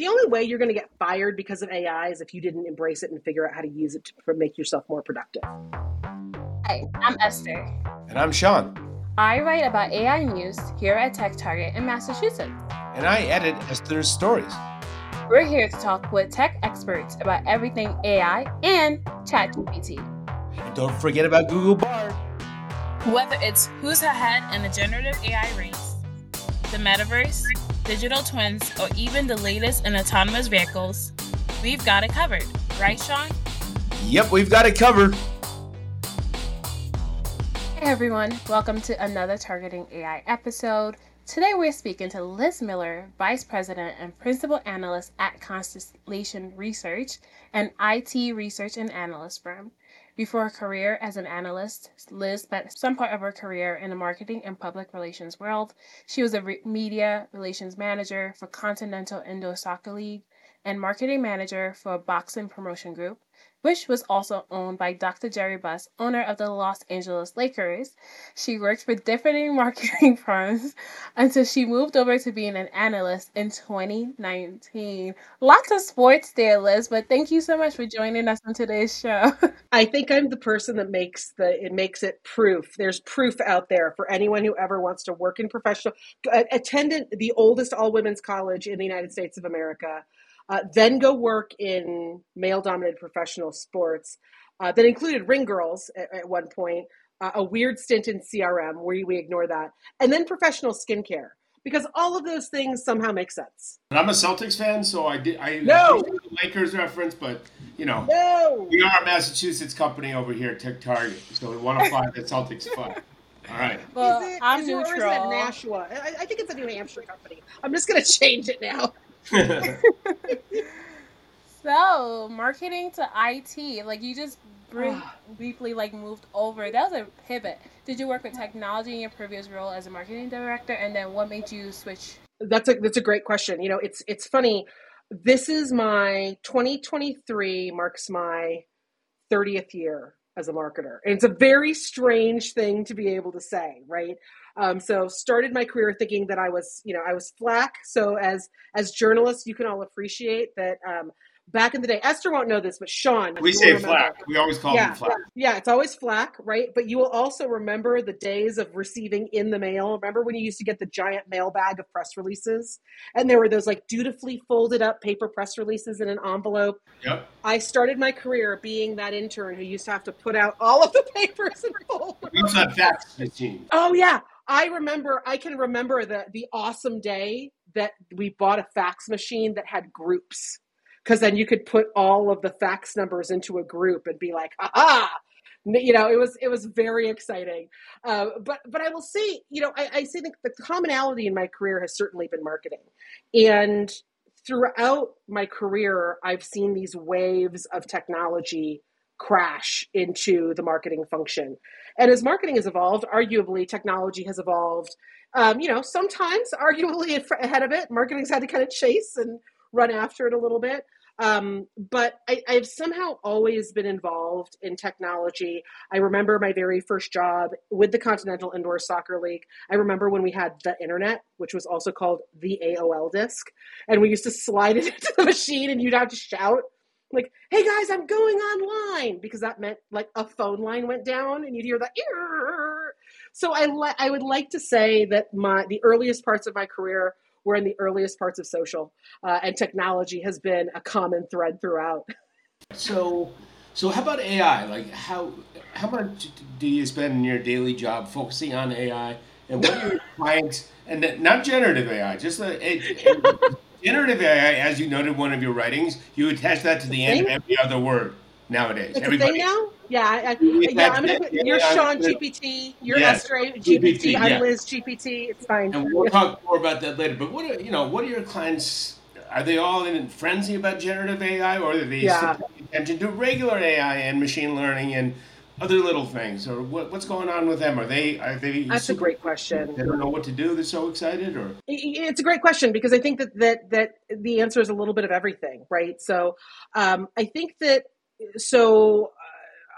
The only way you're going to get fired because of AI is if you didn't embrace it and figure out how to use it to make yourself more productive. Hi, I'm Esther. And I'm Sean. I write about AI news here at TechTarget in Massachusetts. And I edit Esther's stories. We're here to talk with tech experts about everything AI and ChatGPT. And don't forget about Google Bard. Whether it's who's ahead in the generative AI race, the metaverse, digital twins, or even the latest in autonomous vehicles, we've got it covered. Right, Sean? Yep, we've got it covered. Hey everyone, welcome to another Targeting AI episode. Today we're speaking to Liz Miller, Vice President and Principal Analyst at Constellation Research, an IT research and analyst firm. Before her career as an analyst, Liz spent some part of her career in the marketing and public relations world. She was a re- media relations manager for Continental Indoor Soccer League and marketing manager for a Boxing Promotion Group which was also owned by Dr. Jerry Buss, owner of the Los Angeles Lakers. She worked for different marketing firms until she moved over to being an analyst in 2019. Lots of sports there, Liz, but thank you so much for joining us on today's show. I think I'm the person that makes the it makes it proof. There's proof out there for anyone who ever wants to work in professional attendant the oldest all women's college in the United States of America uh, then go work in male dominated professional sports uh, that included ring girls at, at one point, uh, a weird stint in CRM where we ignore that, and then professional skincare because all of those things somehow make sense. And I'm a Celtics fan, so I did. I no Lakers reference, but you know, no. we are a Massachusetts company over here TechTarget, so we want to find the Celtics fun. All right. Well, is it, I'm is neutral. It, or is it Nashua? I, I think it's a New Hampshire company. I'm just going to change it now. So marketing to IT, like you just briefly ah. like moved over. That was a pivot. Did you work with technology in your previous role as a marketing director, and then what made you switch? That's a that's a great question. You know, it's it's funny. This is my 2023 marks my 30th year as a marketer, and it's a very strange thing to be able to say, right? Um, so started my career thinking that I was, you know, I was flack. So as as journalists, you can all appreciate that. Um, back in the day, Esther won't know this, but Sean. We say flack. We always call yeah, him flack. Yeah, it's always flack, right? But you will also remember the days of receiving in the mail. Remember when you used to get the giant mail bag of press releases? And there were those like dutifully folded up paper press releases in an envelope. Yep. I started my career being that intern who used to have to put out all of the papers and fold them. We also had fax machine. Oh yeah. I remember, I can remember the the awesome day that we bought a fax machine that had groups, because then you could put all of the fax numbers into a group and be like, aha, you know, it was it was very exciting. Uh, but but I will say, you know, I, I say the, the commonality in my career has certainly been marketing, and throughout my career, I've seen these waves of technology crash into the marketing function. And as marketing has evolved, arguably technology has evolved. Um, you know, sometimes arguably ahead of it, marketing's had to kind of chase and run after it a little bit. Um, but I, I've somehow always been involved in technology. I remember my very first job with the Continental Indoor Soccer League. I remember when we had the internet, which was also called the AOL disk, and we used to slide it into the machine, and you'd have to shout like, "Hey guys, I'm going online," because that meant like a phone line went down, and you'd hear that. So I li- I would like to say that my the earliest parts of my career were in the earliest parts of social, uh, and technology has been a common thread throughout. So, so how about AI? Like, how how much do you spend in your daily job focusing on AI, and what are your clients? And not generative AI, just a, a, a generative AI, as you noted one of your writings, you attach that to the end of every other word nowadays. It's Everybody. thing now? Yeah, I, I, yeah. I'm gonna put, you're Sean GPT. You're Yes. Esther GPT, GPT. I'm yeah. Liz GPT. It's fine. And we'll talk more about that later. But what are, you know, what are your clients? Are they all in frenzy about generative AI, or are they Yeah. attention to regular AI and machine learning and other little things? Or what, what's going on with them? Are they are they? That's a great question. They don't know what to do. They're so excited, or It's a great question because I think that that that the answer is a little bit of everything, right? So, um, I think that so. Uh,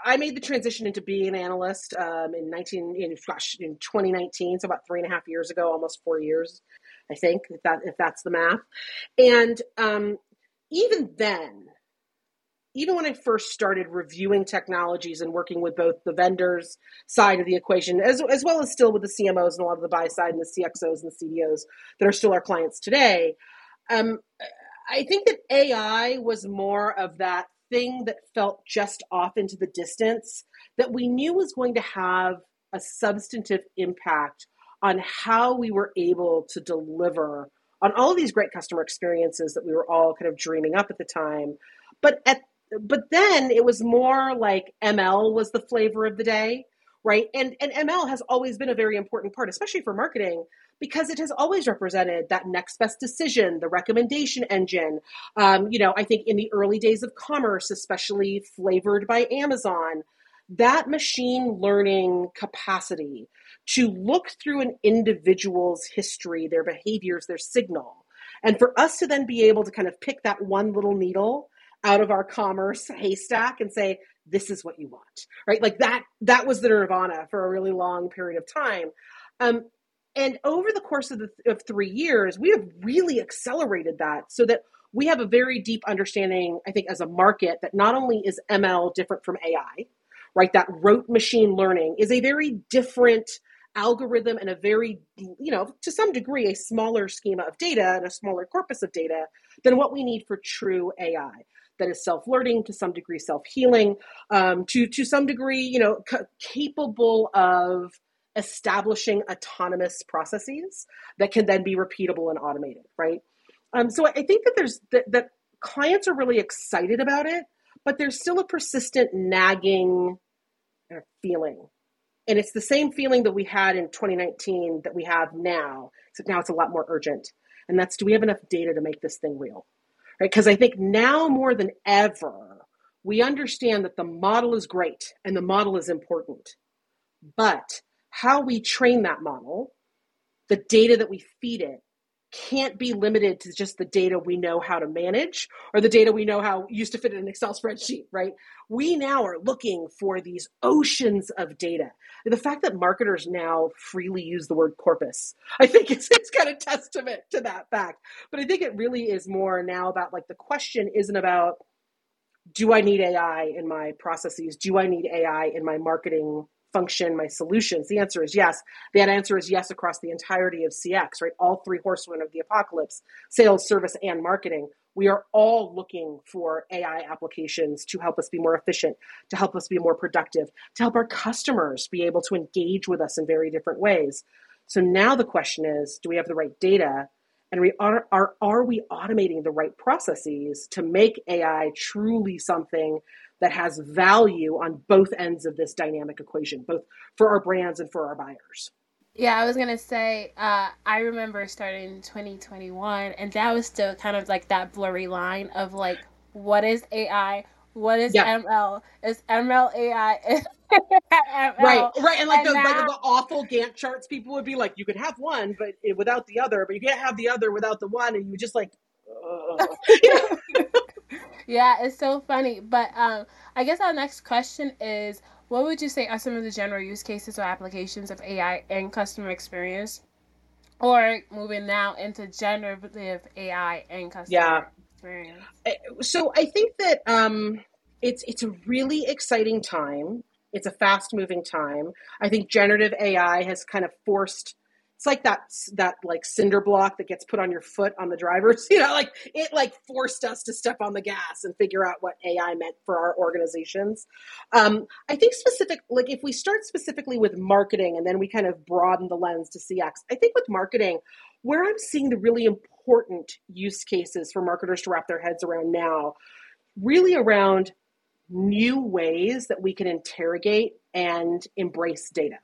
I made the transition into being an analyst um, in 19 in, gosh, in 2019, so about three and a half years ago, almost four years. I think if that if that's the math. And um, even then, even when I first started reviewing technologies and working with both the vendors side of the equation, as, as well as still with the CMOs and a lot of the buy side and the CXOs and the CDOs that are still our clients today, um, I think that AI was more of that thing that felt just off into the distance that we knew was going to have a substantive impact on how we were able to deliver on all of these great customer experiences that we were all kind of dreaming up at the time. But at but then it was more like ML was the flavor of the day, right? And and ML has always been a very important part, especially for marketing, because it has always represented that next best decision, the recommendation engine. Um, you know, I think in the early days of commerce, especially flavored by Amazon, that machine learning capacity to look through an individual's history, their behaviors, their signal, and for us to then be able to kind of pick that one little needle out of our commerce haystack and say this is what you want right? Like that that was the nirvana for a really long period of time. Um, and over the course of, the, of three years we have really accelerated that so that we have a very deep understanding i think as a market that not only is ml different from ai right? That rote machine learning is a very different algorithm and a very you know to some degree a smaller schema of data and a smaller corpus of data than what we need for true ai that is self-learning to some degree self-healing um, to to some degree you know c- capable of establishing autonomous processes that can then be repeatable and automated right? Um, so i think that there's that, that clients are really excited about it but there's still a persistent nagging feeling. And it's the same feeling that we had in 2019 that we have now. Except now it's a lot more urgent. And that's do we have enough data to make this thing real right? Because I think now more than ever, we understand that the model is great and the model is important. But how we train that model, the data that we feed it, can't be limited to just the data we know how to manage or the data we know how used to fit in an Excel spreadsheet, right? We now are looking for these oceans of data. The fact that marketers now freely use the word corpus, I think it's, it's kind of testament to that fact. But I think it really is more now about like the question isn't about do I need AI in my processes? Do I need AI in my marketing function, my solutions? The answer is yes. That answer is yes across the entirety of CX, right? All three horsemen of the apocalypse sales, service, and marketing. We are all looking for AI applications to help us be more efficient, to help us be more productive, to help our customers be able to engage with us in very different ways. So now the question is do we have the right data? And we are, are, are we automating the right processes to make AI truly something that has value on both ends of this dynamic equation, both for our brands and for our buyers. Yeah, I was gonna say, uh, I remember starting 2021, and that was still kind of like that blurry line of like, what is AI? What is yeah. ML? Is ML AI? ML. Right, right, and like, and the, now, like the awful Gantt charts, people would be like, you could have one, but without the other, but you can't have the other without the one, and you just like, uh? yeah, it's so funny. But um, I guess our next question is what would you say are some of the general use cases or applications of AI in customer experience? Or moving now into generative AI and customer yeah. experience. So I think that um, it's it's a really exciting time. It's a fast moving time. I think generative AI has kind of forced it's like that that like cinder block that gets put on your foot on the drivers you know like it like forced us to step on the gas and figure out what ai meant for our organizations. Um, i think specific like if we start specifically with marketing and then we kind of broaden the lens to cx i think with marketing where i'm seeing the really important use cases for marketers to wrap their heads around now really around new ways that we can interrogate and embrace data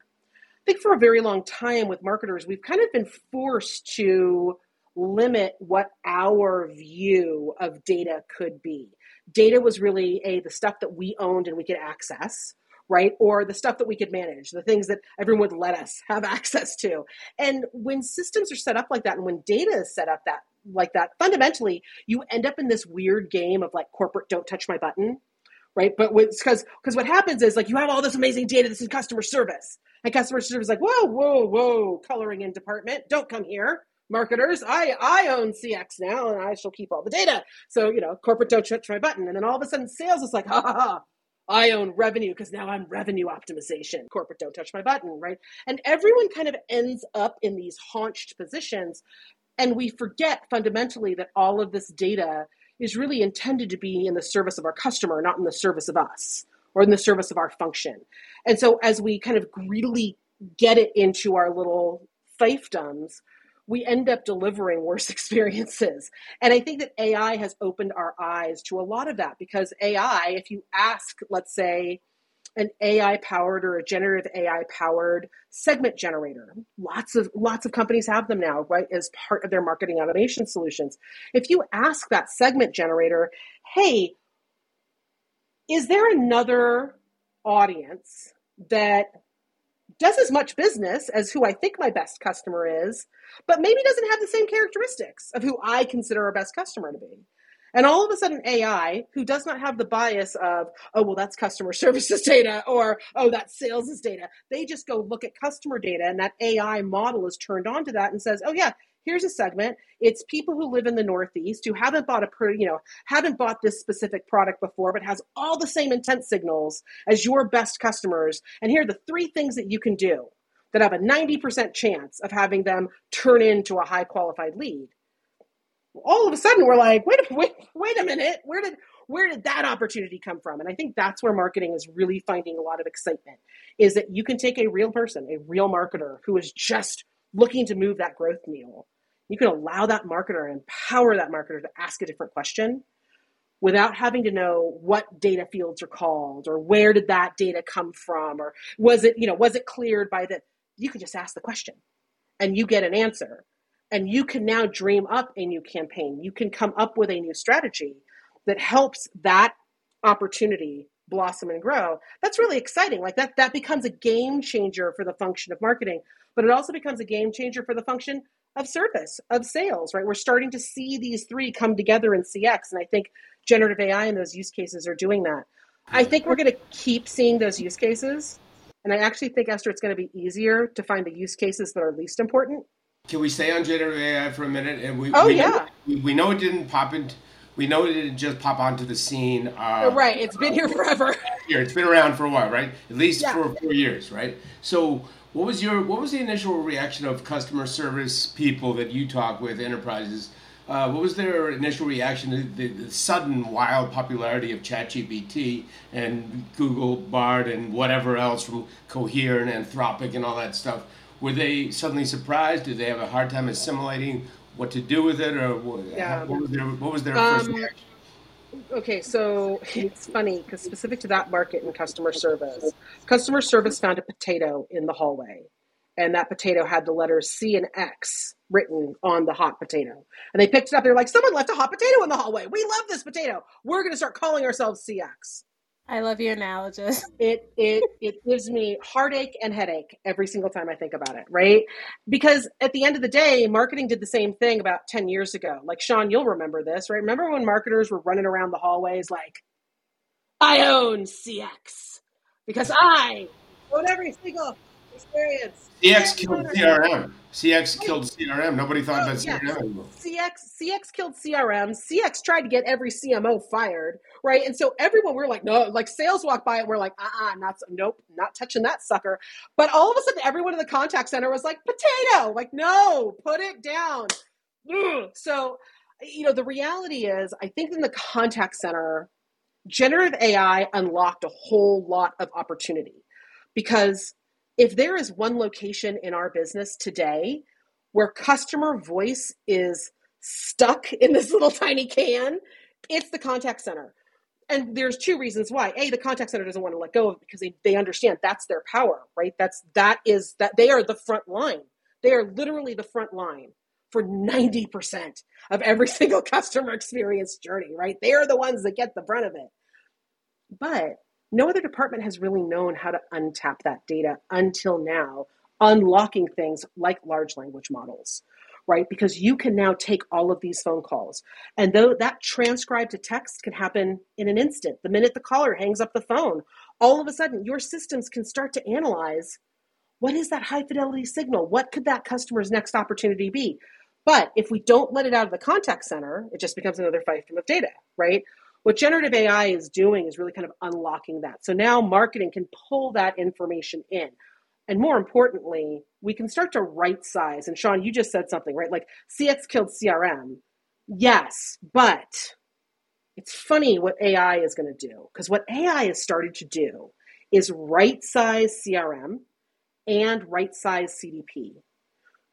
think for a very long time with marketers, we've kind of been forced to limit what our view of data could be. Data was really a the stuff that we owned and we could access, right? Or the stuff that we could manage, the things that everyone would let us have access to. And when systems are set up like that and when data is set up that like that, fundamentally you end up in this weird game of like corporate don't touch my button, right? But because because what happens is like you have all this amazing data, this is customer service, and customer service is like, whoa, whoa, whoa, coloring in department, don't come here, marketers, I, I own CX now and I shall keep all the data. So, you know, corporate don't touch my button. And then all of a sudden sales is like, ha ha ha, I own revenue because now I'm revenue optimization. Corporate don't touch my button, right? And everyone kind of ends up in these haunched positions. And we forget fundamentally that all of this data is really intended to be in the service of our customer, not in the service of us or in the service of our function. And so as we kind of greedily get it into our little fiefdoms, we end up delivering worse experiences. And I think that AI has opened our eyes to a lot of that because AI, if you ask, let's say, an AI powered or a generative AI powered segment generator. Lots of lots of companies have them now, right, as part of their marketing automation solutions. If you ask that segment generator, "Hey, is there another audience that does as much business as who I think my best customer is, but maybe doesn't have the same characteristics of who I consider our best customer to be. And all of a sudden, AI, who does not have the bias of, oh, well, that's customer services data or, oh, that's sales is data, they just go look at customer data and that AI model is turned on to that and says, oh, yeah, here's a segment. It's people who live in the Northeast who haven't bought a, you know, haven't bought this specific product before, but has all the same intent signals as your best customers. And here are the three things that you can do that have a 90% chance of having them turn into a high qualified lead all of a sudden we're like, wait, wait, wait a minute, where did where did that opportunity come from? And I think that's where marketing is really finding a lot of excitement. Is that you can take a real person, a real marketer who is just looking to move that growth needle. You can allow that marketer and empower that marketer to ask a different question without having to know what data fields are called or where did that data come from or was it, you know, was it cleared by the you can just ask the question and you get an answer and you can now dream up a new campaign. You can come up with a new strategy that helps that opportunity blossom and grow. That's really exciting. Like that that becomes a game changer for the function of marketing, but it also becomes a game changer for the function of service, of sales, right? We're starting to see these three come together in CX and I think generative AI and those use cases are doing that. I think we're going to keep seeing those use cases. And I actually think Esther it's going to be easier to find the use cases that are least important can we stay on generative AI for a minute? And we, oh we yeah, know, we know it didn't pop into. We know it didn't just pop onto the scene. Uh, right, it's been here forever. Here, it's been around for a while, right? At least yeah. for four years, right? So, what was your what was the initial reaction of customer service people that you talk with, enterprises? Uh, what was their initial reaction to the, the, sudden wild popularity of ChatGPT and Google Bard and whatever else from Cohere and Anthropic and all that stuff? Were they suddenly surprised? Did they have a hard time assimilating what to do with it, or what, yeah. what was their what was their um, first reaction? Okay, so it's funny because specific to that market and customer service, customer service found a potato in the hallway, and that potato had the letters C and X written on the hot potato. And they picked it up. They're like, "Someone left a hot potato in the hallway. We love this potato. We're going to start calling ourselves CX." I love your analogies. It it it gives me heartache and headache every single time I think about it, right? Because at the end of the day, marketing did the same thing about 10 years ago. Like Sean, you'll remember this, right? Remember when marketers were running around the hallways like I own CX because I own every single experience. CX killed CRM. CX oh. killed CRM. Nobody thought oh, about CRM anymore. CX CX killed CRM. CX tried to get every CMO fired, right? And so everyone we're like, no, like sales walk by it, we're like, uh uh not nope, not touching that sucker. But all of a sudden everyone in the contact center was like, potato, like, no, put it down. So, you know, the reality is I think in the contact center, generative AI unlocked a whole lot of opportunity because if there is one location in our business today where customer voice is stuck in this little tiny can, it's the contact center. And there's two reasons why. A, the contact center doesn't want to let go of it because they, they understand that's their power, right? That's that is that they are the front line. They are literally the front line for 90% of every single customer experience journey, right? They are the ones that get the brunt of it. But no other department has really known how to untap that data until now, unlocking things like large language models, right? Because you can now take all of these phone calls, and though that transcribed to text can happen in an instant, the minute the caller hangs up the phone, all of a sudden your systems can start to analyze what is that high fidelity signal? What could that customer's next opportunity be? But if we don't let it out of the contact center, it just becomes another fiefdom of data, right? What generative AI is doing is really kind of unlocking that. So now marketing can pull that information in. And more importantly, we can start to right size. And Sean, you just said something, right? Like CX killed CRM. Yes, but it's funny what AI is going to do. Because what AI has started to do is right size CRM and right size CDP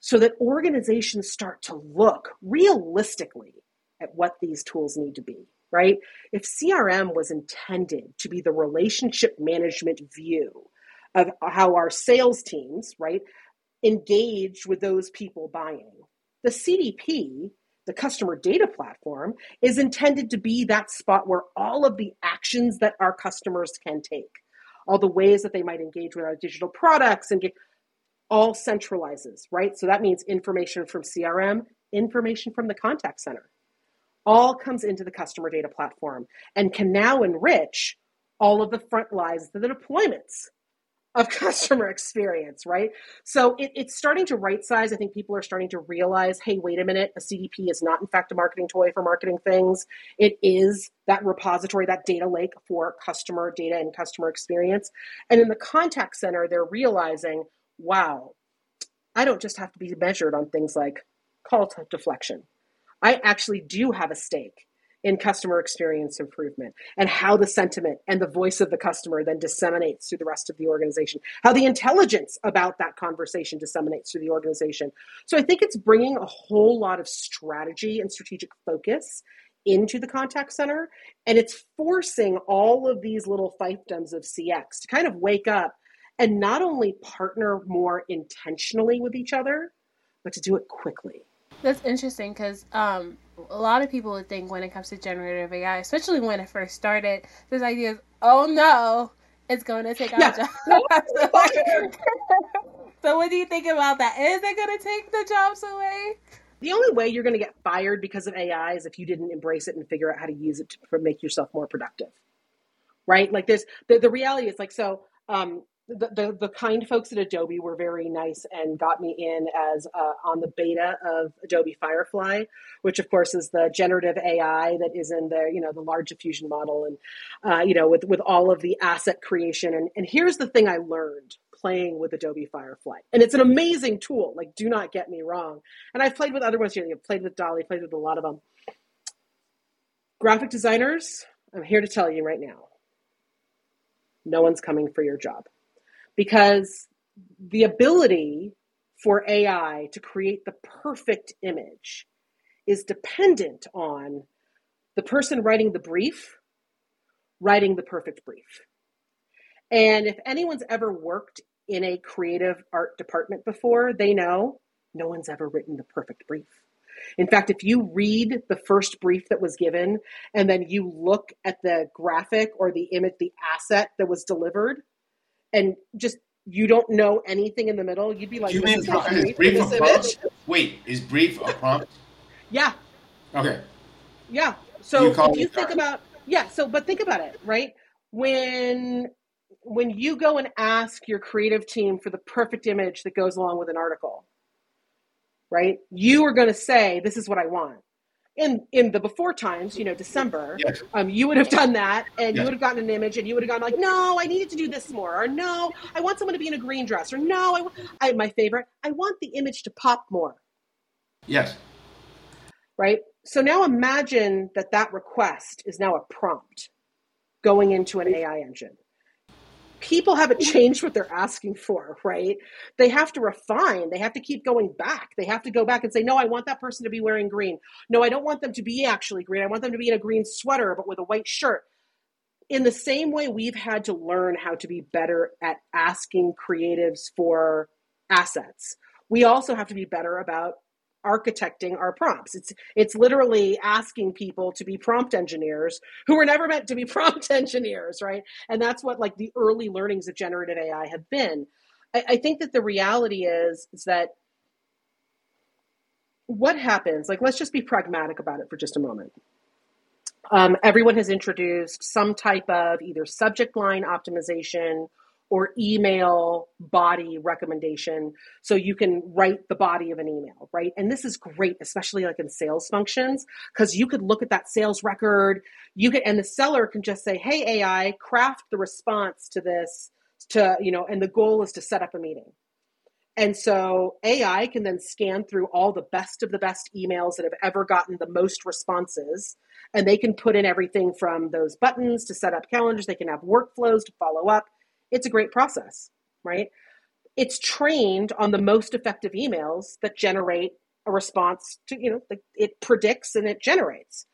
so that organizations start to look realistically at what these tools need to be right? If CRM was intended to be the relationship management view of how our sales teams, right, engage with those people buying, the CDP, the customer data platform, is intended to be that spot where all of the actions that our customers can take, all the ways that they might engage with our digital products and get all centralizes, right? So that means information from CRM, information from the contact center all comes into the customer data platform and can now enrich all of the front lines, the deployments of customer experience, right? So it, it's starting to right size. I think people are starting to realize, hey, wait a minute, a CDP is not in fact a marketing toy for marketing things. It is that repository, that data lake for customer data and customer experience. And in the contact center, they're realizing, wow, I don't just have to be measured on things like call deflection I actually do have a stake in customer experience improvement and how the sentiment and the voice of the customer then disseminates through the rest of the organization, how the intelligence about that conversation disseminates through the organization. So I think it's bringing a whole lot of strategy and strategic focus into the contact center and it's forcing all of these little fiefdoms of CX to kind of wake up and not only partner more intentionally with each other, but to do it quickly. That's interesting because um, a lot of people would think when it comes to generative AI, especially when it first started, this idea is, oh no, it's going to take our jobs. so, what do you think about that? Is it going to take the jobs away? The only way you're going to get fired because of AI is if you didn't embrace it and figure out how to use it to make yourself more productive. Right? Like, there's the, the reality is like, so um, the, the, kind folks at Adobe were very nice and got me in as uh, on the beta of Adobe Firefly, which of course is the generative AI that is in the you know the large diffusion model and uh, you know with with all of the asset creation. And and here's the thing I learned playing with Adobe Firefly. And it's an amazing tool. Like do not get me wrong. And I've played with other ones here. I've played with DALL-E played with a lot of them graphic designers I'm here to tell you right now no one's coming for your job because the ability for AI to create the perfect image is dependent on the person writing the brief writing the perfect brief. And if anyone's ever worked in a creative art department before, they know no one's ever written the perfect brief. In fact, if you read the first brief that was given and then you look at the graphic or the image, the asset that was delivered, and just you don't know anything in the middle, you'd be like, you mean pro- is brief a prompt? Wait, is brief a prompt? yeah. Okay. Yeah. So you if you think about yeah, so but think about it, right? When when you go and ask your creative team for the perfect image that goes along with an article, right? You are going to say, "This is what I want." In in the before times, you know, December, yes. um, you would have done that, and yes. you would have gotten an image, and you would have gone like, no, I needed to do this more, or no, I want someone to be in a green dress, or no, I, I my favorite, I want the image to pop more. Yes. Right. So now imagine that that request is now a prompt going into an AI engine people haven't changed what they're asking for, right? They have to refine. They have to keep going back. They have to go back and say, no, I want that person to be wearing green. No, I don't want them to be actually green. I want them to be in a green sweater, but with a white shirt. In the same way, we've had to learn how to be better at asking creatives for assets. We also have to be better about architecting our prompts. It's it's literally asking people to be prompt engineers who were never meant to be prompt engineers, right? And that's what like the early learnings of generative AI have been. I, I think that the reality is is that what happens, like let's just be pragmatic about it for just a moment. Um, everyone has introduced some type of either subject line optimization or email body recommendation so you can write the body of an email right and this is great especially like in sales functions because you could look at that sales record you could and the seller can just say hey ai craft the response to this to you know and the goal is to set up a meeting and so AI can then scan through all the best of the best emails that have ever gotten the most responses. And they can put in everything from those buttons to set up calendars. They can have workflows to follow up. It's a great process, right? It's trained on the most effective emails that generate a response to, you know, it predicts and it generates.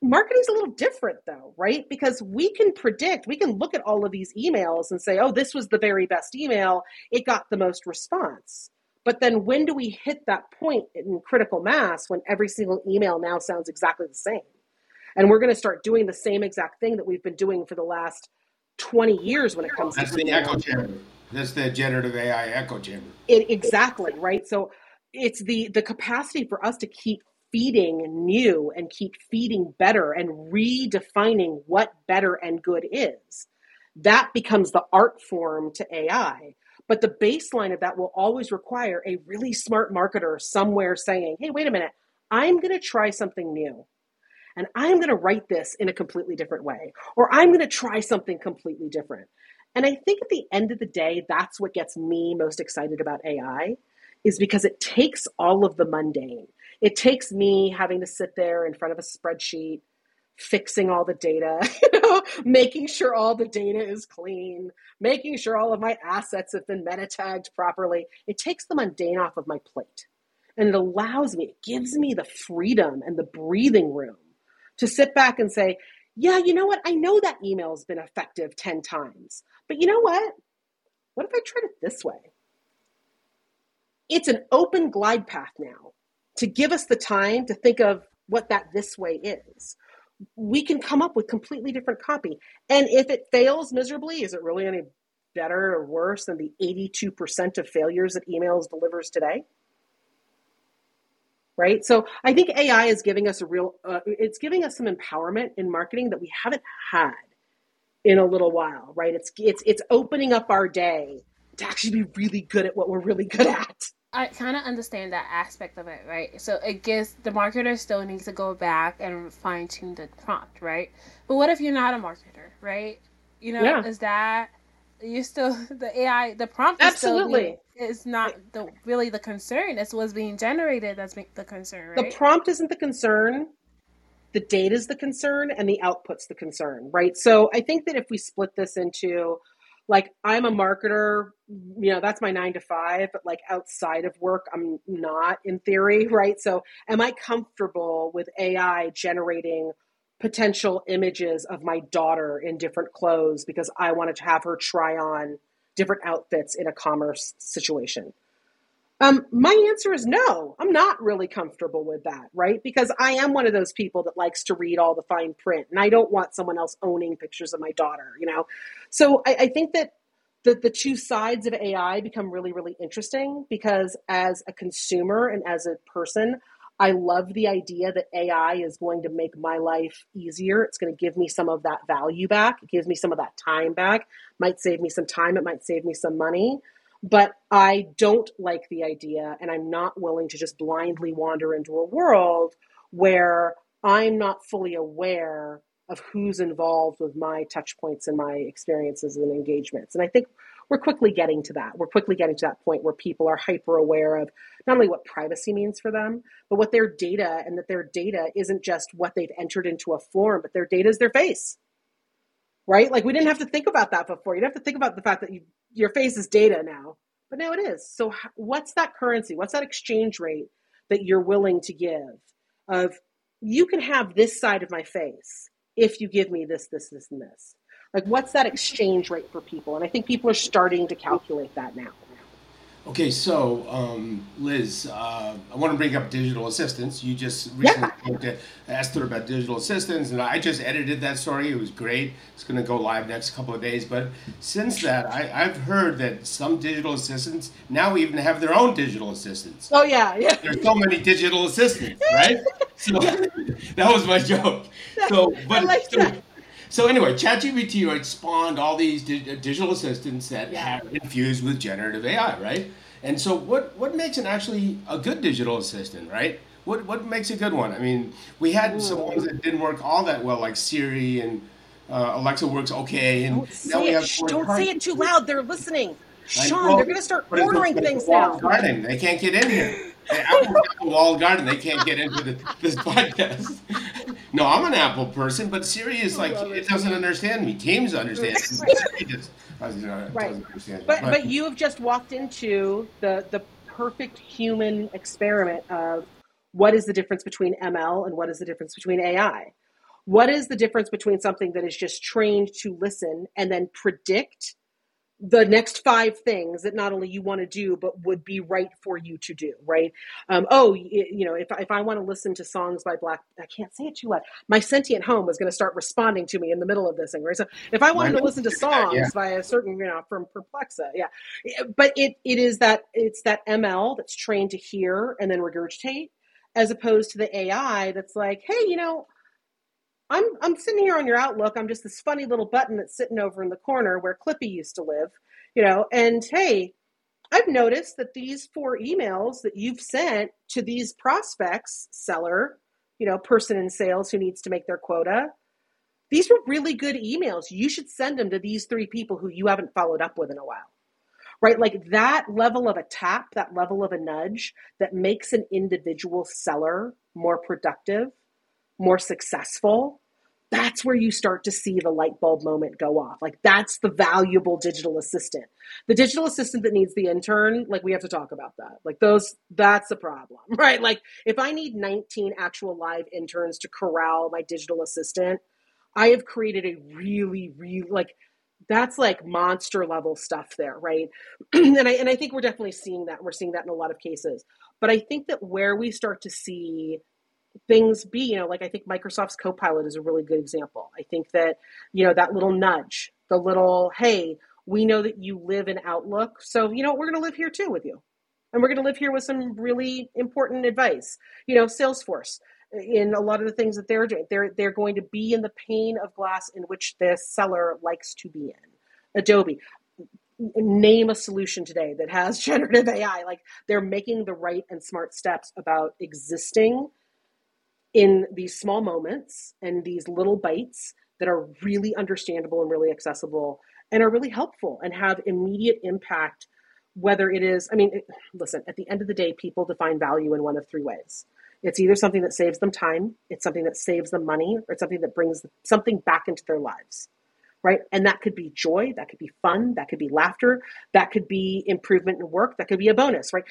Marketing's a little different though, right? Because we can predict, we can look at all of these emails and say, oh, this was the very best email. It got the most response. But then when do we hit that point in critical mass when every single email now sounds exactly the same? And we're going to start doing the same exact thing that we've been doing for the last 20 years when it comes That's to the echo chamber. That's the generative AI echo chamber. It, exactly, right? So it's the the capacity for us to keep feeding new and keep feeding better and redefining what better and good is. That becomes the art form to AI. But the baseline of that will always require a really smart marketer somewhere saying, hey, wait a minute, I'm going to try something new. And I'm going to write this in a completely different way. Or I'm going to try something completely different. And I think at the end of the day, that's what gets me most excited about AI is because it takes all of the mundane it takes me having to sit there in front of a spreadsheet fixing all the data, you know, making sure all the data is clean, making sure all of my assets have been meta tagged properly. It takes the mundane off of my plate. And it allows me, it gives me the freedom and the breathing room to sit back and say, yeah, you know what? I know that email's been effective 10 times, but you know what? What if I tried it this way? It's an open glide path now to give us the time to think of what that this way is we can come up with completely different copy and if it fails miserably is it really any better or worse than the 82% of failures that emails delivers today right so i think ai is giving us a real uh, it's giving us some empowerment in marketing that we haven't had in a little while right it's it's it's opening up our day to actually be really good at what we're really good at I kind of understand that aspect of it, right? So it gives the marketer still needs to go back and fine tune the prompt, right? But what if you're not a marketer, right? You know, yeah. is that you still the AI the prompt absolutely is, not the really the concern. It's what's being generated that's the concern, right? The prompt isn't the concern. The data is the concern, and the output's the concern, right? So I think that if we split this into like I'm a marketer, you know, that's my nine to five, but like outside of work, I'm not in theory, right? So, am I comfortable with AI generating potential images of my daughter in different clothes because I wanted to have her try on different outfits in a commerce situation? Um, my answer is no. I'm not really comfortable with that, right? Because I am one of those people that likes to read all the fine print, and I don't want someone else owning pictures of my daughter, you know. So I, I think that the the two sides of AI become really really interesting because as a consumer and as a person, I love the idea that AI is going to make my life easier. It's going to give me some of that value back. It gives me some of that time back. Might save me some time. It might save me some money. But I don't like the idea, and I'm not willing to just blindly wander into a world where I'm not fully aware of who's involved with my touch points and my experiences and engagements. And I think we're quickly getting to that. We're quickly getting to that point where people are hyper aware of not only what privacy means for them, but what their data and that their data isn't just what they've entered into a form, but their data is their face. Right? Like we didn't have to think about that before. You didn't have to think about the fact that you your face is data now, but now it is. So what's that currency? What's that exchange rate that you're willing to give? Of you can have this side of my face if you give me this, this, this, and this. Like, what's that exchange rate for people? And I think people are starting to calculate that now. Okay, so um, Liz, uh, I want to bring up digital assistants. You just recently yeah. asked her about digital assistants, and I just edited that story. It was great. It's going to go live next couple of days. But since that, I, have heard that some digital assistants now even have their own digital assistants. Oh yeah, yeah. There's so many digital assistants, right? so that was my joke. So, but so, anyway, ChatGPT right spawned all these di- digital assistants that Yeah. have infused with generative AI, right? And so what what makes an actually a good digital assistant, right? What what makes a good one? I mean, we had some ones that didn't work all that well, like Siri and uh, Alexa works okay, and Don't now say we it. have Shh, don't say it too loud. They're listening. Sean, know, they're going to start but it's a- ordering but it's a things now. Garden, they can't get in here. The Apple's got a walled garden. They can't get into the, this podcast. No, I'm an Apple person, but Siri is like it it. doesn't understand me. Teams understand. me. Siri just doesn't, Right. understand. me. But but you have just walked into the the perfect human experiment of what is the difference between ML and what is the difference between AI? What is the difference between something that is just trained to listen and then predict the next five things that not only you want to do but would be right for you to do right? Um, oh you know if, if i want to listen to songs by black i can't say it too loud. My sentient home is going to start responding to me in the middle of this thing right? So if i wanted to listen to songs Yeah. by a certain you know from perplexa yeah. But it, it is that it's that ml that's trained to hear and then regurgitate as opposed to the ai that's like hey you know I'm I'm sitting here on your Outlook. I'm just this funny little button that's sitting over in the corner where Clippy used to live, you know. And hey, I've noticed that these four emails that you've sent to these prospects, seller, you know, person in sales who needs to make their quota, these were really good emails. You should send them to these three people who you haven't followed up with in a while. Right? Like that level of a tap, that level of a nudge that makes an individual seller more productive, more successful, that's where you start to see the light bulb moment go off. Like that's the valuable digital assistant. The digital assistant that needs the intern, like we have to talk about that. Like those, that's a problem, right? Like if I need 19 actual live interns to corral my digital assistant, I have created a really, really like that's like monster level stuff there, right? and I and I think we're definitely seeing that. We're seeing that in a lot of cases. But I think that where we start to see things be, you know, like I think Microsoft's Copilot is a really good example. I think that, you know, that little nudge, the little, hey, we know that you live in Outlook, so you know, we're going to live here too with you. And we're going to live here with some really important advice. You know, Salesforce in a lot of the things that they're doing, they're they're going to be in the pane of glass in which the seller likes to be in. Adobe, name a solution today that has generative AI. Like they're making the right and smart steps about existing in these small moments and these little bites that are really understandable and really accessible and are really helpful and have immediate impact whether it is i mean it, listen at the end of the day people define value in one of three ways. It's either something that saves them time it's something that saves them money or it's something that brings something back into their lives right? And that could be joy that could be fun that could be laughter that could be improvement in work that could be a bonus right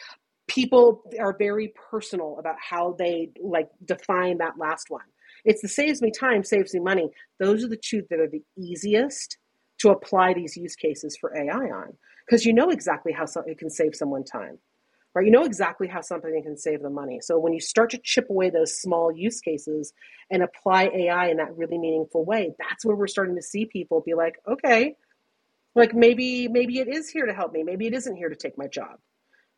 people are very personal about how they like define that last one. It's the saves me time, saves me money. Those are the two that are the easiest to apply these use cases for AI on because you know exactly how it can save someone time. Right? You know exactly how something can save them money. So when you start to chip away those small use cases and apply AI in that really meaningful way, that's where we're starting to see people be like, okay, like maybe maybe it is here to help me. Maybe it isn't here to take my job.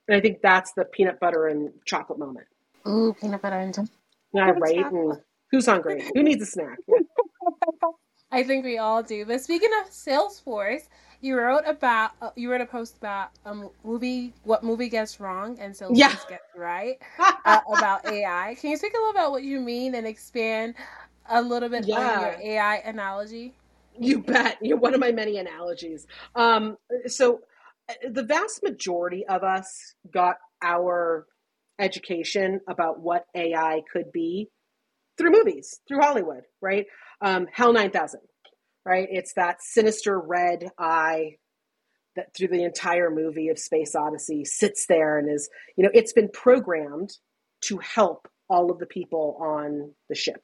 And I think that's the peanut butter and chocolate moment. Ooh, peanut butter and chocolate. Yeah, right. And who's hungry? Who needs a snack? Yeah. I think we all do. But speaking of Salesforce, you wrote about uh, you wrote a post about a movie, what movie gets wrong and Salesforce Yeah. gets right uh, about AI. Can you speak a little about what you mean and expand a little bit on your AI analogy? You bet. You're one of my many analogies. Um, so, the vast majority of us got our education about what AI could be through movies, through Hollywood, right? Um, HAL 9000, right? It's that sinister red eye that through the entire movie of Space Odyssey sits there and is, you know, it's been programmed to help all of the people on the ship.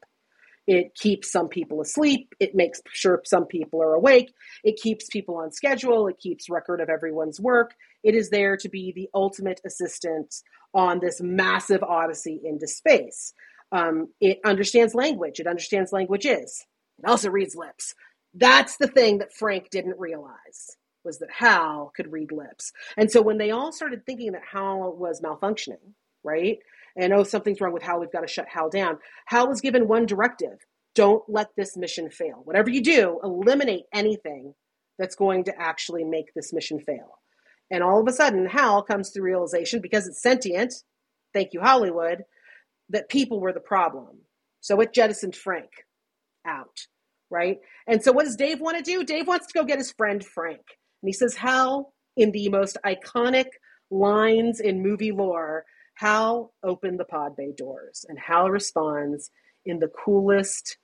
It keeps some people asleep. It makes sure some people are awake. It keeps people on schedule. It keeps record of everyone's work. It is there to be the ultimate assistant on this massive odyssey into space. Um, it understands language. It understands languages. It also reads lips. That's the thing that Frank didn't realize was that Hal could read lips. And so when they all started thinking that Hal was malfunctioning, right? And oh, something's wrong with Hal, we've got to shut Hal down. Hal was given one directive don't let this mission fail. Whatever you do, eliminate anything that's going to actually make this mission fail. And all of a sudden, Hal comes to realization because it's sentient, thank you, Hollywood, that people were the problem. So it jettisoned Frank out, right? And so what does Dave want to do? Dave wants to go get his friend Frank. And he says, Hal, in the most iconic lines in movie lore, Hal opened the pod bay doors. And Hal responds in the coolest,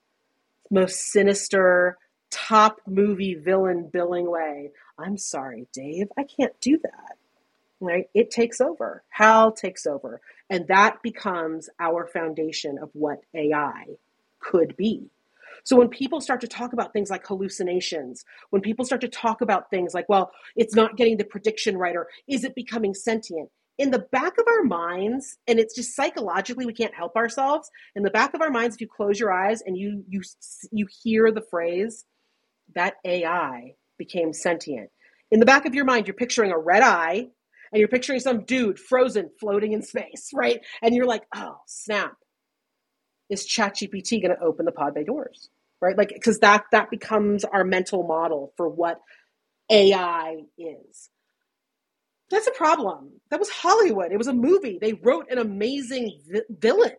most sinister, top movie villain billing way. I'm sorry, Dave, I can't do that. Right? It takes over. Hal takes over. And that becomes our foundation of what AI could be. So when people start to talk about things like hallucinations, when people start to talk about things like, well, it's not getting the prediction right, or is it becoming sentient? In the back of our minds, and it's just psychologically we can't help ourselves. In the back of our minds, if you close your eyes and you you you hear the phrase, that AI became sentient. In the back of your mind, you're picturing a red eye and you're picturing some dude frozen floating in space, right? And you're like, oh, snap. Is ChatGPT going to open the pod bay doors? right? Like because that that becomes our mental model for what AI is. That's a problem. That was Hollywood. It was a movie. They wrote an amazing vi- villain,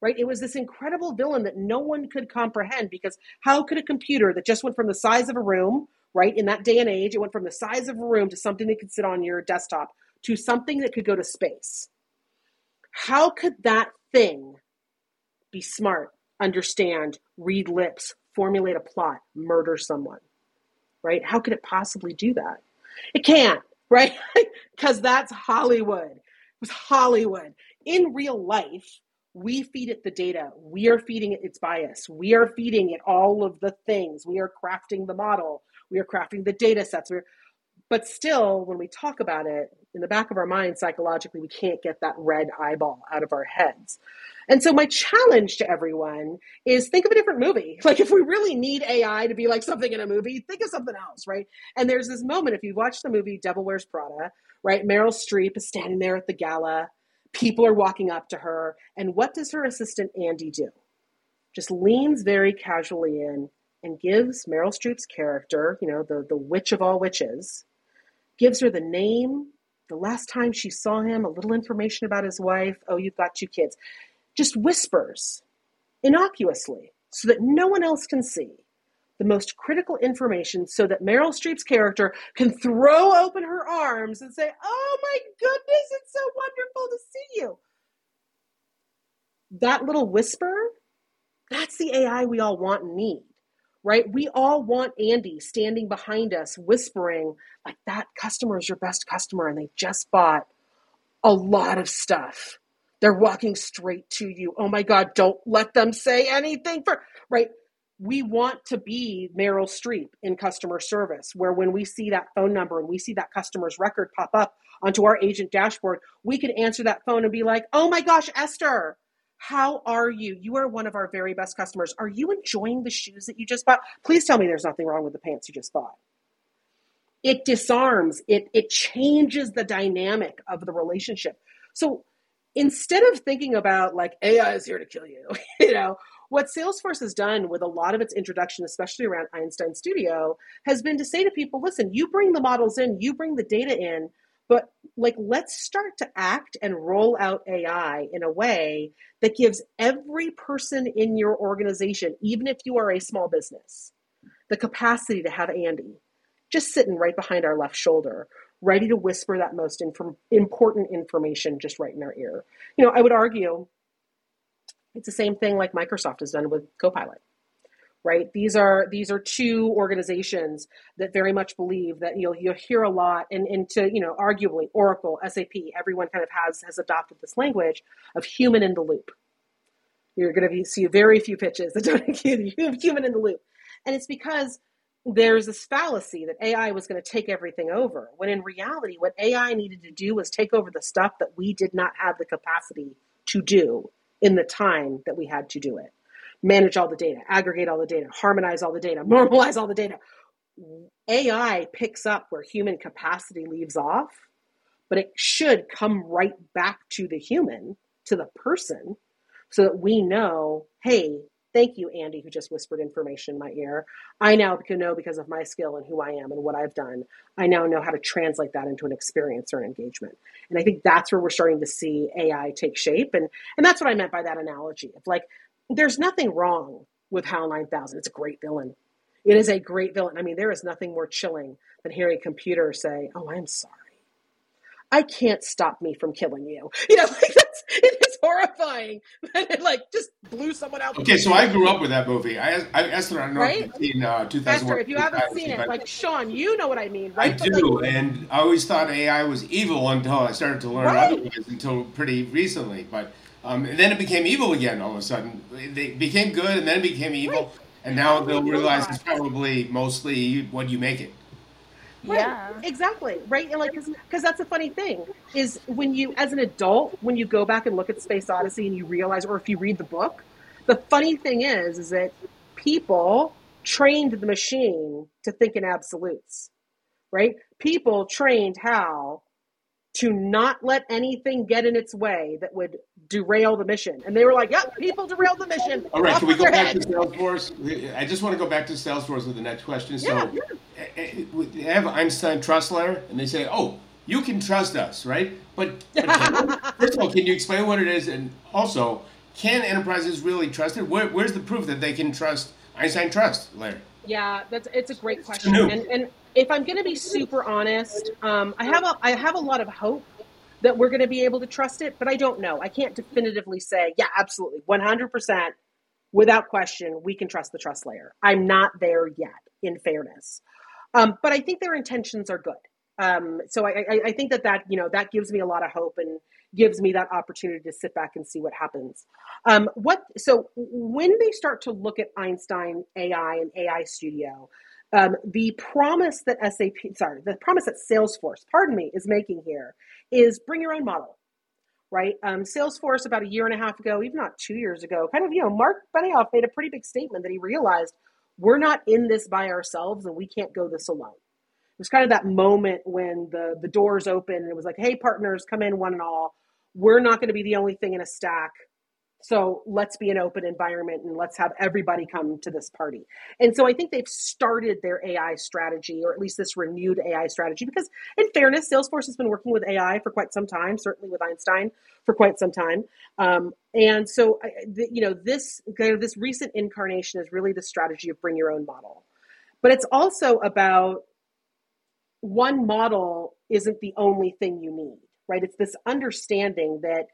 right? It was this incredible villain that no one could comprehend because how could a computer that just went from the size of a room, right? In that day and age, it went from the size of a room to something that could sit on your desktop to something that could go to space. How could that thing be smart, understand, read lips, formulate a plot, murder someone, right? How could it possibly do that? It can't, right? Because that's Hollywood. It was Hollywood. In real life, we feed it the data. We are feeding it its bias. We are feeding it all of the things. We are crafting the model. We are crafting the data sets. We're, but still, when we talk about it, in the back of our mind, psychologically, we can't get that red eyeball out of our heads. And so my challenge to everyone is think of a different movie. Like if we really need AI to be like something in a movie, think of something else, right? And there's this moment if you watch the movie Devil Wears Prada, right? Meryl Streep is standing there at the gala. People are walking up to her, and what does her assistant Andy do? Just leans very casually in and gives Meryl Streep's character, you know, the the witch of all witches, gives her the name, the last time she saw him, a little information about his wife. Oh, you've got two kids just whispers innocuously so that no one else can see the most critical information so that Meryl Streep's character can throw open her arms and say, Oh my goodness, it's so wonderful to see you. That little whisper, that's the AI we all want and need, right? We all want Andy standing behind us, whispering, like, that customer is your best customer and they just bought a lot of stuff they're walking straight to you. Oh my God, don't let them say anything for, right? We want to be Meryl Streep in customer service, where when we see that phone number and we see that customer's record pop up onto our agent dashboard, we can answer that phone and be like, oh my gosh, Esther, how are you? You are one of our very best customers. Are you enjoying the shoes that you just bought? Please tell me there's nothing wrong with the pants you just bought. It disarms, it, it changes the dynamic of the relationship. So instead of thinking about like AI is here to kill you, you know, what Salesforce has done with a lot of its introduction, especially around Einstein Studio, has been to say to people, listen, you bring the models in, you bring the data in, but like let's start to act and roll out AI in a way that gives every person in your organization, even if you are a small business, the capacity to have Andy just sitting right behind our left shoulder ready to whisper that most inf- important information just right in our ear. You know, I would argue it's the same thing like Microsoft has done with Copilot. Right? These are these are two organizations that very much believe that you'll you'll hear a lot and, and to, you know, arguably Oracle, SAP, everyone kind of has has adopted this language of human in the loop. You're going to see very few pitches that don't include human in the loop. And it's because there's this fallacy that AI was going to take everything over, when in reality, what AI needed to do was take over the stuff that we did not have the capacity to do in the time that we had to do it. Manage all the data, aggregate all the data, harmonize all the data, normalize all the data. AI picks up where human capacity leaves off, but it should come right back to the human, to the person, so that we know hey, Thank you, Andy, who just whispered information in my ear. I now can know because of my skill and who I am and what I've done. I now know how to translate that into an experience or an engagement. And I think that's where we're starting to see AI take shape. And and that's what I meant by that analogy of like, there's nothing wrong with HAL 9000. It's a great villain. It is a great villain. I mean, there is nothing more chilling than hearing a computer say, "Oh, I'm sorry." I can't stop me from killing you. You know, like that's, it is horrifying that it like just blew someone out. Okay, so I grew up with that movie. I, I Esther, I don't know Right? if you've seen uh, 2001. Esther, if you haven't seen it, like Sean, you know what I mean, I right? But, do, like, and I always thought AI was evil until I started to learn Right. otherwise until pretty recently. But um, and then it became evil again all of a sudden. They became good, and then it became evil, and now they'll realize it's probably mostly what you make it. Right. Yeah. Exactly. Right. And like, because that's a funny thing is when you, as an adult, when you go back and look at Space Odyssey and you realize, or if you read the book, the funny thing is, is that people trained the machine to think in absolutes, right? People trained Hal to not let anything get in its way that would derail the mission. And they were like, yep, people derailed the mission. All right, Off can we go back head." to Salesforce? I just want to go back to Salesforce with the next question. So, Yeah, eh, eh, they have Einstein trust layer, and they say, "Oh, you can trust us, right?" But, but first of all, can you explain what it is, and also, can enterprises really trust it? Where, where's the proof that they can trust Einstein trust layer? Yeah, that's it's a great question. And and if I'm going to be super honest, um, I have a I have a lot of hope that we're going to be able to trust it, but I don't know. I can't definitively say, yeah, absolutely, 100% without question, we can trust the trust layer. I'm not there yet, in fairness, um, but I think their intentions are good. Um, so I, I, I think that that you know that gives me a lot of hope and gives me that opportunity to sit back and see what happens. Um, what so when they start to look at Einstein AI and AI Studio, um, the promise that SAP, sorry, the promise that Salesforce, pardon me, is making here is bring your own model, right? Um, Salesforce about a year and a half ago, even not two years ago, kind of you know Marc Benioff made a pretty big statement that he realized we're not in this by ourselves and we can't go this alone. It was kind of that moment when the the doors open and it was like, hey, partners, come in one and all. We're not going to be the only thing in a stack. So let's be an open environment and let's have everybody come to this party. And so I think they've started their AI strategy, or at least this renewed AI strategy, because in fairness, Salesforce has been working with AI for quite some time, certainly with Einstein for quite some time. Um, and so, the- you know, this kind of this recent incarnation is really the strategy of bring your own model. But it's also about one model isn't the only thing you need, right? It's this understanding that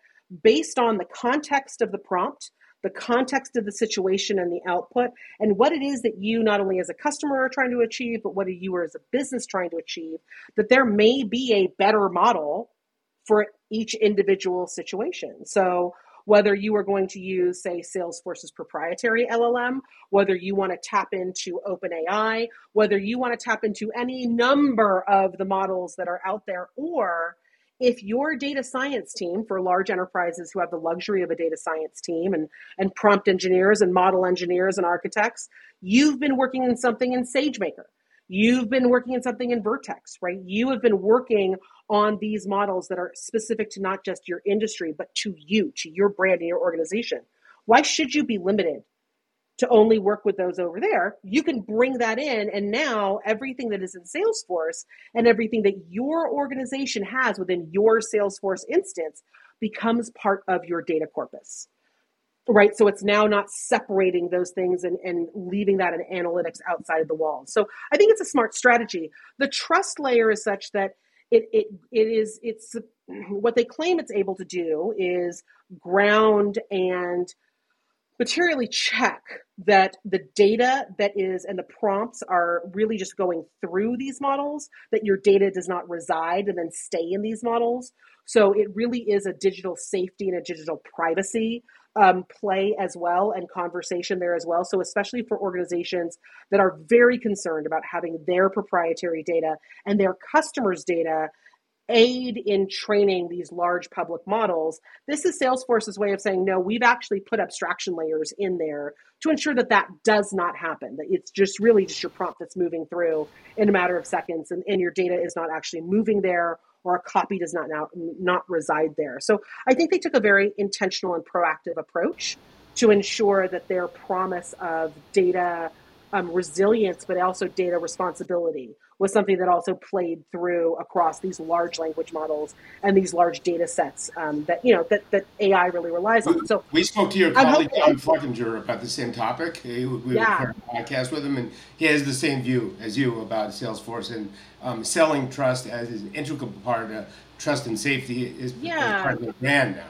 based on the context of the prompt, the context of the situation and the output, and what it is that you, not only as a customer, are trying to achieve, but what are you as a business trying to achieve, that there may be a better model for each individual situation. So, whether you are going to use, say, Salesforce's proprietary LLM, whether you want to tap into OpenAI, whether you want to tap into any number of the models that are out there, or if your data science team for large enterprises who have the luxury of a data science team and, and prompt engineers and model engineers and architects, you've been working in something in SageMaker. You've been working in something in Vertex, right? You have been working on these models that are specific to not just your industry, but to you, to your brand and your organization. Why should you be limited to only work with those over there? You can bring that in, and now everything that is in Salesforce and everything that your organization has within your Salesforce instance becomes part of your data corpus right? So it's now not separating those things and, and leaving that in analytics outside of the walls so i think it's a smart strategy. The trust layer is such that it, it, it is it's what they claim it's able to do is ground and materially check that the data that is and the prompts are really just going through these models that your data does not reside and then stay in these models. So it really is a digital safety and a digital privacy um, play as well and conversation there as well. So especially for organizations that are very concerned about having their proprietary data and their customers data aid in training these large public models. This is Salesforce's way of saying, no, we've actually put abstraction layers in there to ensure that that does not happen. That it's just really just your prompt that's moving through in a matter of seconds, and, and your data is not actually moving there, or a copy does not now not reside there. So I think they took a very intentional and proactive approach to ensure that their promise of data um, resilience, but also data responsibility was something that also played through across these large language models and these large data sets um, that you know that, that AI really relies on. So we spoke to your colleague Don Fluckinger about the same topic. We yeah. a podcast with him, and he has the same view as you about Salesforce and um, selling trust as an integral part of trust and safety is, yeah. part of the brand now.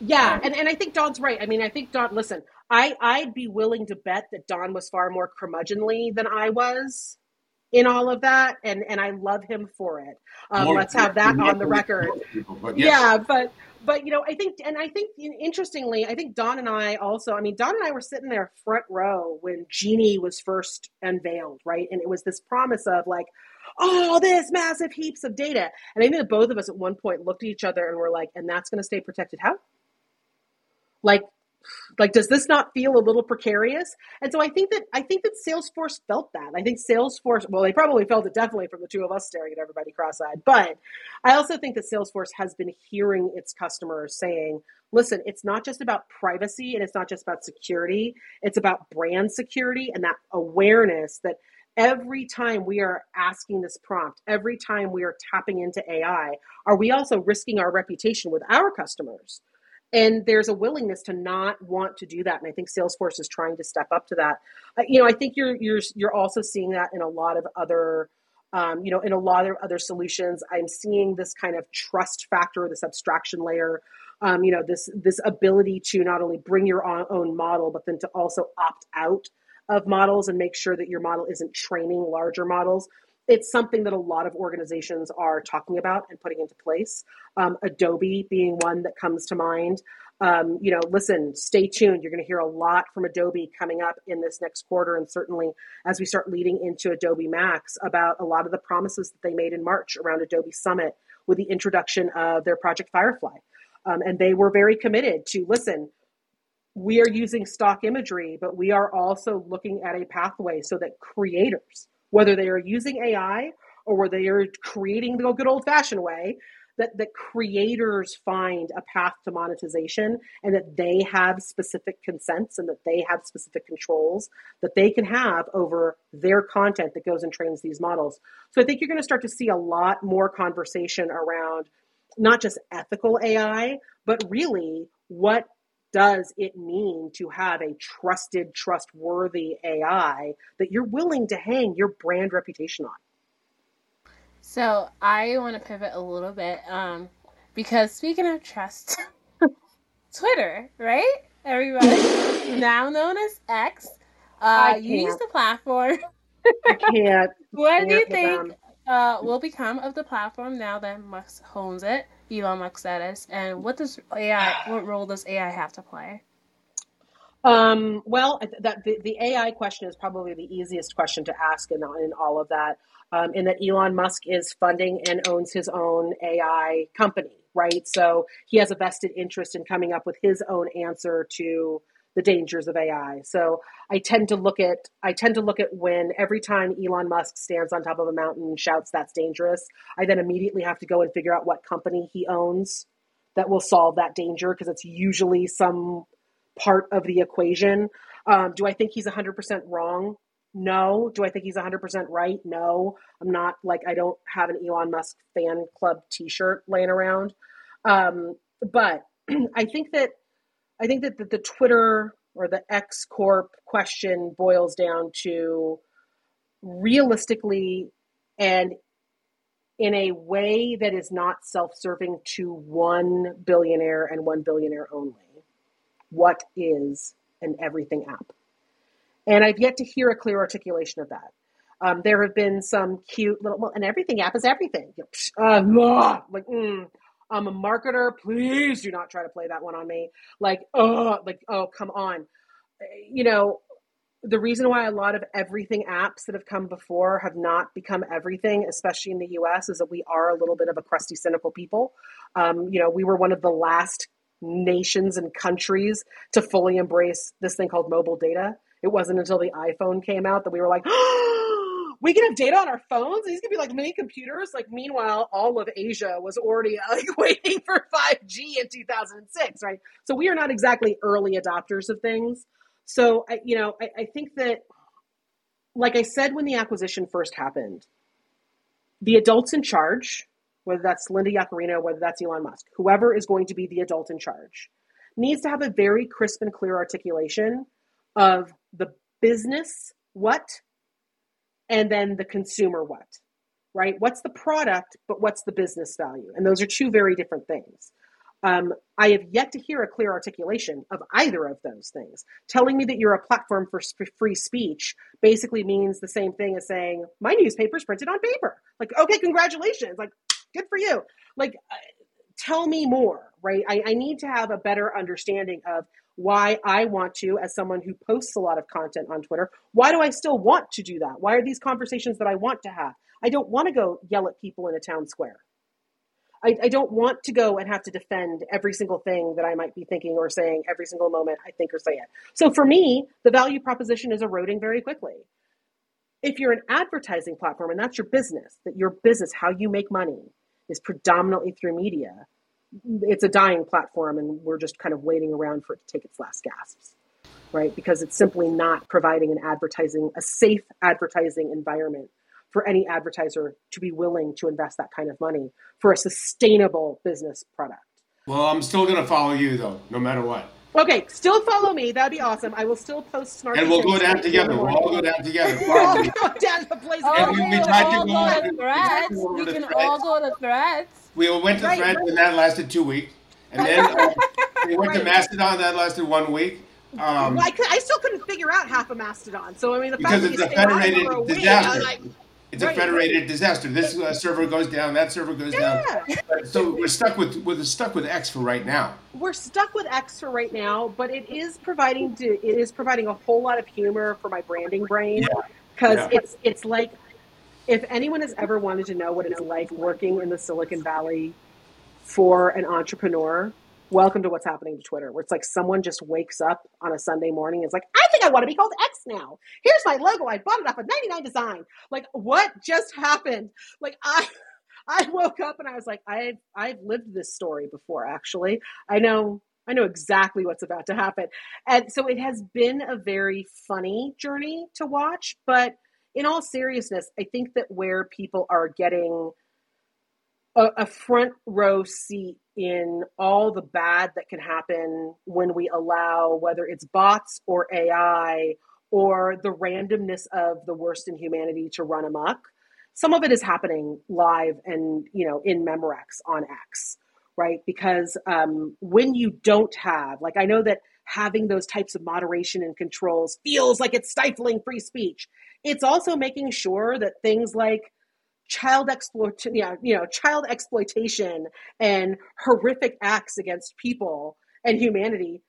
Yeah, um, and, and I think Don's right. I mean, I think Don. Listen, I I'd be willing to bet that Don was far more curmudgeonly than I was in all of that, and and I love him for it. Um, let's have that on the record. People, but yes. Yeah, but but you know, I think, and I think interestingly, I think Don and I also. I mean, Don and I were sitting there front row when Genie was first unveiled, right? And it was this promise of like all this massive heaps of data. And I think that both of us at one point looked at each other and were like, and that's going to stay protected how? Like like does this not feel a little precarious? And so i think that i think that salesforce felt that. I think salesforce well they probably felt it definitely from the two of us staring at everybody cross-eyed. But i also think that salesforce has been hearing its customers saying listen it's not just about privacy and it's not just about security. It's about brand security and that awareness that every time we are asking this prompt every time we are tapping into ai are we also risking our reputation with our customers and there's a willingness to not want to do that. And i think salesforce is trying to step up to that. Uh, you know i think you're you're you're also seeing that in a lot of other um, you know in a lot of other solutions. I'm seeing this kind of trust factor this abstraction layer um, you know this this ability to not only bring your own model but then to also opt out of models and make sure that your model isn't training larger models it's something that a lot of organizations are talking about and putting into place. Um, Adobe being one that comes to mind. Um, you know, listen, stay tuned. You're going to hear a lot from Adobe coming up in this next quarter, and certainly as we start leading into Adobe Max about a lot of the promises that they made in March around Adobe Summit with the introduction of their Project Firefly. Um, and they were very committed to listen, we are using stock imagery, but we are also looking at a pathway so that creators, whether they are using AI or whether they are creating the good old fashioned way, that, that creators find a path to monetization and that they have specific consents and that they have specific controls that they can have over their content that goes and trains these models. So I think you're going to start to see a lot more conversation around not just ethical AI, but really what does it mean to have a trusted, trustworthy AI that you're willing to hang your brand reputation on? So I want to pivot a little bit um, because speaking of trust, Twitter, right? Everybody, now known as X, uh, use the platform. I can't. what do you think uh, will become of the platform now that Musk owns it? Elon Musk that is, and what does AI? What role does AI have to play? Um, well, that the, the AI question is probably the easiest question to ask in, in all of that. Um, in that Elon Musk is funding and owns his own AI company, right? So he has a vested interest in coming up with his own answer to the dangers of AI. So I tend to look at I tend to look at when every time Elon Musk stands on top of a mountain and shouts that's dangerous, I then immediately have to go and figure out what company he owns that will solve that danger because it's usually some part of the equation. Um, do I think he's 100% wrong? No. Do I think he's 100% right? No. I'm not like I don't have an Elon Musk fan club T-shirt laying around, um, but I think that I think that the, the Twitter or the X Corp question boils down to realistically and in a way that is not self serving to one billionaire and one billionaire only. What is an everything app? And I've yet to hear a clear articulation of that. Um, there have been some cute little, well, an everything app is everything. Uh, like, mm, I'm a marketer. Please do not try to play that one on me. Like, oh, like, oh, come on. You know, the reason why a lot of everything apps that have come before have not become everything, especially in the US, is that we are a little bit of a crusty, cynical people. Um, you know, we were one of the last nations and countries to fully embrace this thing called mobile data. It wasn't until the iPhone came out that we were like, oh, we can have data on our phones. These could be like mini computers. Like meanwhile, all of Asia was already like waiting for 5G in 2006, right? So we are not exactly early adopters of things. So I, you know, I, I think that, like I said when the acquisition first happened, the adults in charge, whether that's Linda Yaccarino, whether that's Elon Musk, whoever is going to be the adult in charge, needs to have a very crisp and clear articulation of the business what and then the consumer what, right? What's the product, but what's the business value? And those are two very different things. Um, I have yet to hear a clear articulation of either of those things. Telling me that you're a platform for free speech basically means the same thing as saying, my newspaper's printed on paper. Like, okay, congratulations. Like, good for you. Like, uh, tell me more, right? I, I need to have a better understanding of why I want to, as someone who posts a lot of content on Twitter, why do I still want to do that? Why are these conversations that I want to have? I don't want to go yell at people in a town square. I, I, don't want to go and have to defend every single thing that I might be thinking or saying every single moment I think or say it. So for me, the value proposition is eroding very quickly. If you're an advertising platform and that's your business, that your business, how you make money, is predominantly through media, it's a dying platform and we're just kind of waiting around for it to take its last gasps right? Because it's simply not providing an advertising a safe advertising environment for any advertiser to be willing to invest that kind of money for a sustainable business product. Well i'm still going to follow you though no matter what Okay, still follow me. That'd be awesome. I will still post smart. And we'll go down together. We'll all go down together. we'll all go down to the place. Oh, we, we tried to go, to threads. We can all go to threads. We went to right, Threads, right. and that lasted two weeks. And then uh, we went right. to Mastodon. That lasted one week. Um, well, I, could, I, still couldn't figure out half of Mastodon. So I mean, the fact because it's a federated disaster. Like, it's right. a federated disaster. This uh, server goes down, that server goes yeah. down. So we're stuck with we're stuck with X for right now. We're stuck with X for right now, but it is providing to, it is providing a whole lot of humor for my branding brain because yeah. yeah. it's it's like if anyone has ever wanted to know what it's like working in the Silicon Valley for an entrepreneur, welcome to what's happening to Twitter, where it's like someone just wakes up on a Sunday morning and is like, I think I want to be called X now. Here's my logo. I bought it off of 99 Design. Like, what just happened? Like, I. I woke up and I was like, I've I've lived this story before. Actually, I know I know exactly what's about to happen, and so it has been a very funny journey to watch. But in all seriousness, I think that where people are getting a, a, front row seat in all the bad that can happen when we allow, whether it's bots or AI or the randomness of the worst in humanity to run amok. Some of it is happening live and you know in Memorex on X, right? Because um, when you don't have, like, I know that having those types of moderation and controls feels like it's stifling free speech. It's also making sure that things like child exploitation, yeah, you know, child exploitation and horrific acts against people and humanity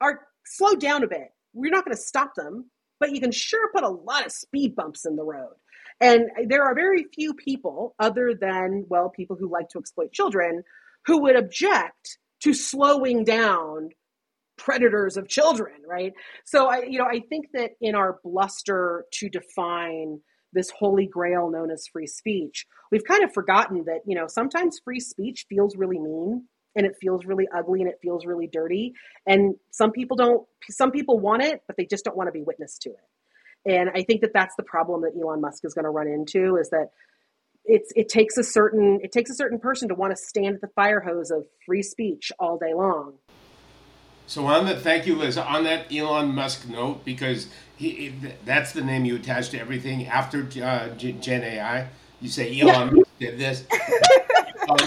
are slowed down a bit. We're not going to stop them, but you can sure put a lot of speed bumps in the road. And there are very few people, other than, well, people who like to exploit children, who would object to slowing down predators of children, right? So I, you know, I think that in our bluster to define this holy grail known as free speech, we've kind of forgotten that, you know, sometimes free speech feels really mean and it feels really ugly and it feels really dirty. And some people don't, some people want it, but they just don't want to be witness to it. And I think that that's the problem that Elon Musk is going to run into is that it's it takes a certain it takes a certain person to want to stand at the fire hose of free speech all day long. So on that, thank you, Liz. On that Elon Musk note, because he, that's the name you attach to everything after uh, Gen AI. You say Elon yeah. did this. um,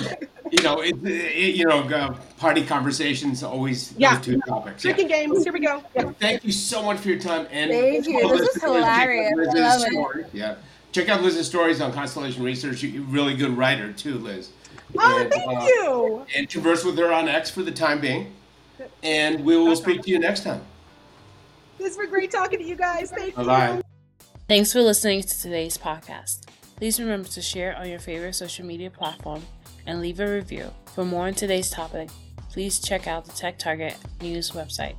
you know, it, it, you know, uh, party conversations always yeah. those two topics. Drinking yeah. games. Here we go. Yeah. Thank you so much for your time and thank you. This is hilarious. Liz's story. Yeah, check out Liz's stories on Constellation Research. You're a really good writer too, Liz. Oh, and, thank uh, you. And converse with her on X for the time being, and we will speak to you next time. This was great talking to you guys. Thank Bye-bye. you. Thanks for listening to today's podcast. Please remember to share on your favorite social media platform and leave a review. For more on today's topic, please check out the TechTarget News website.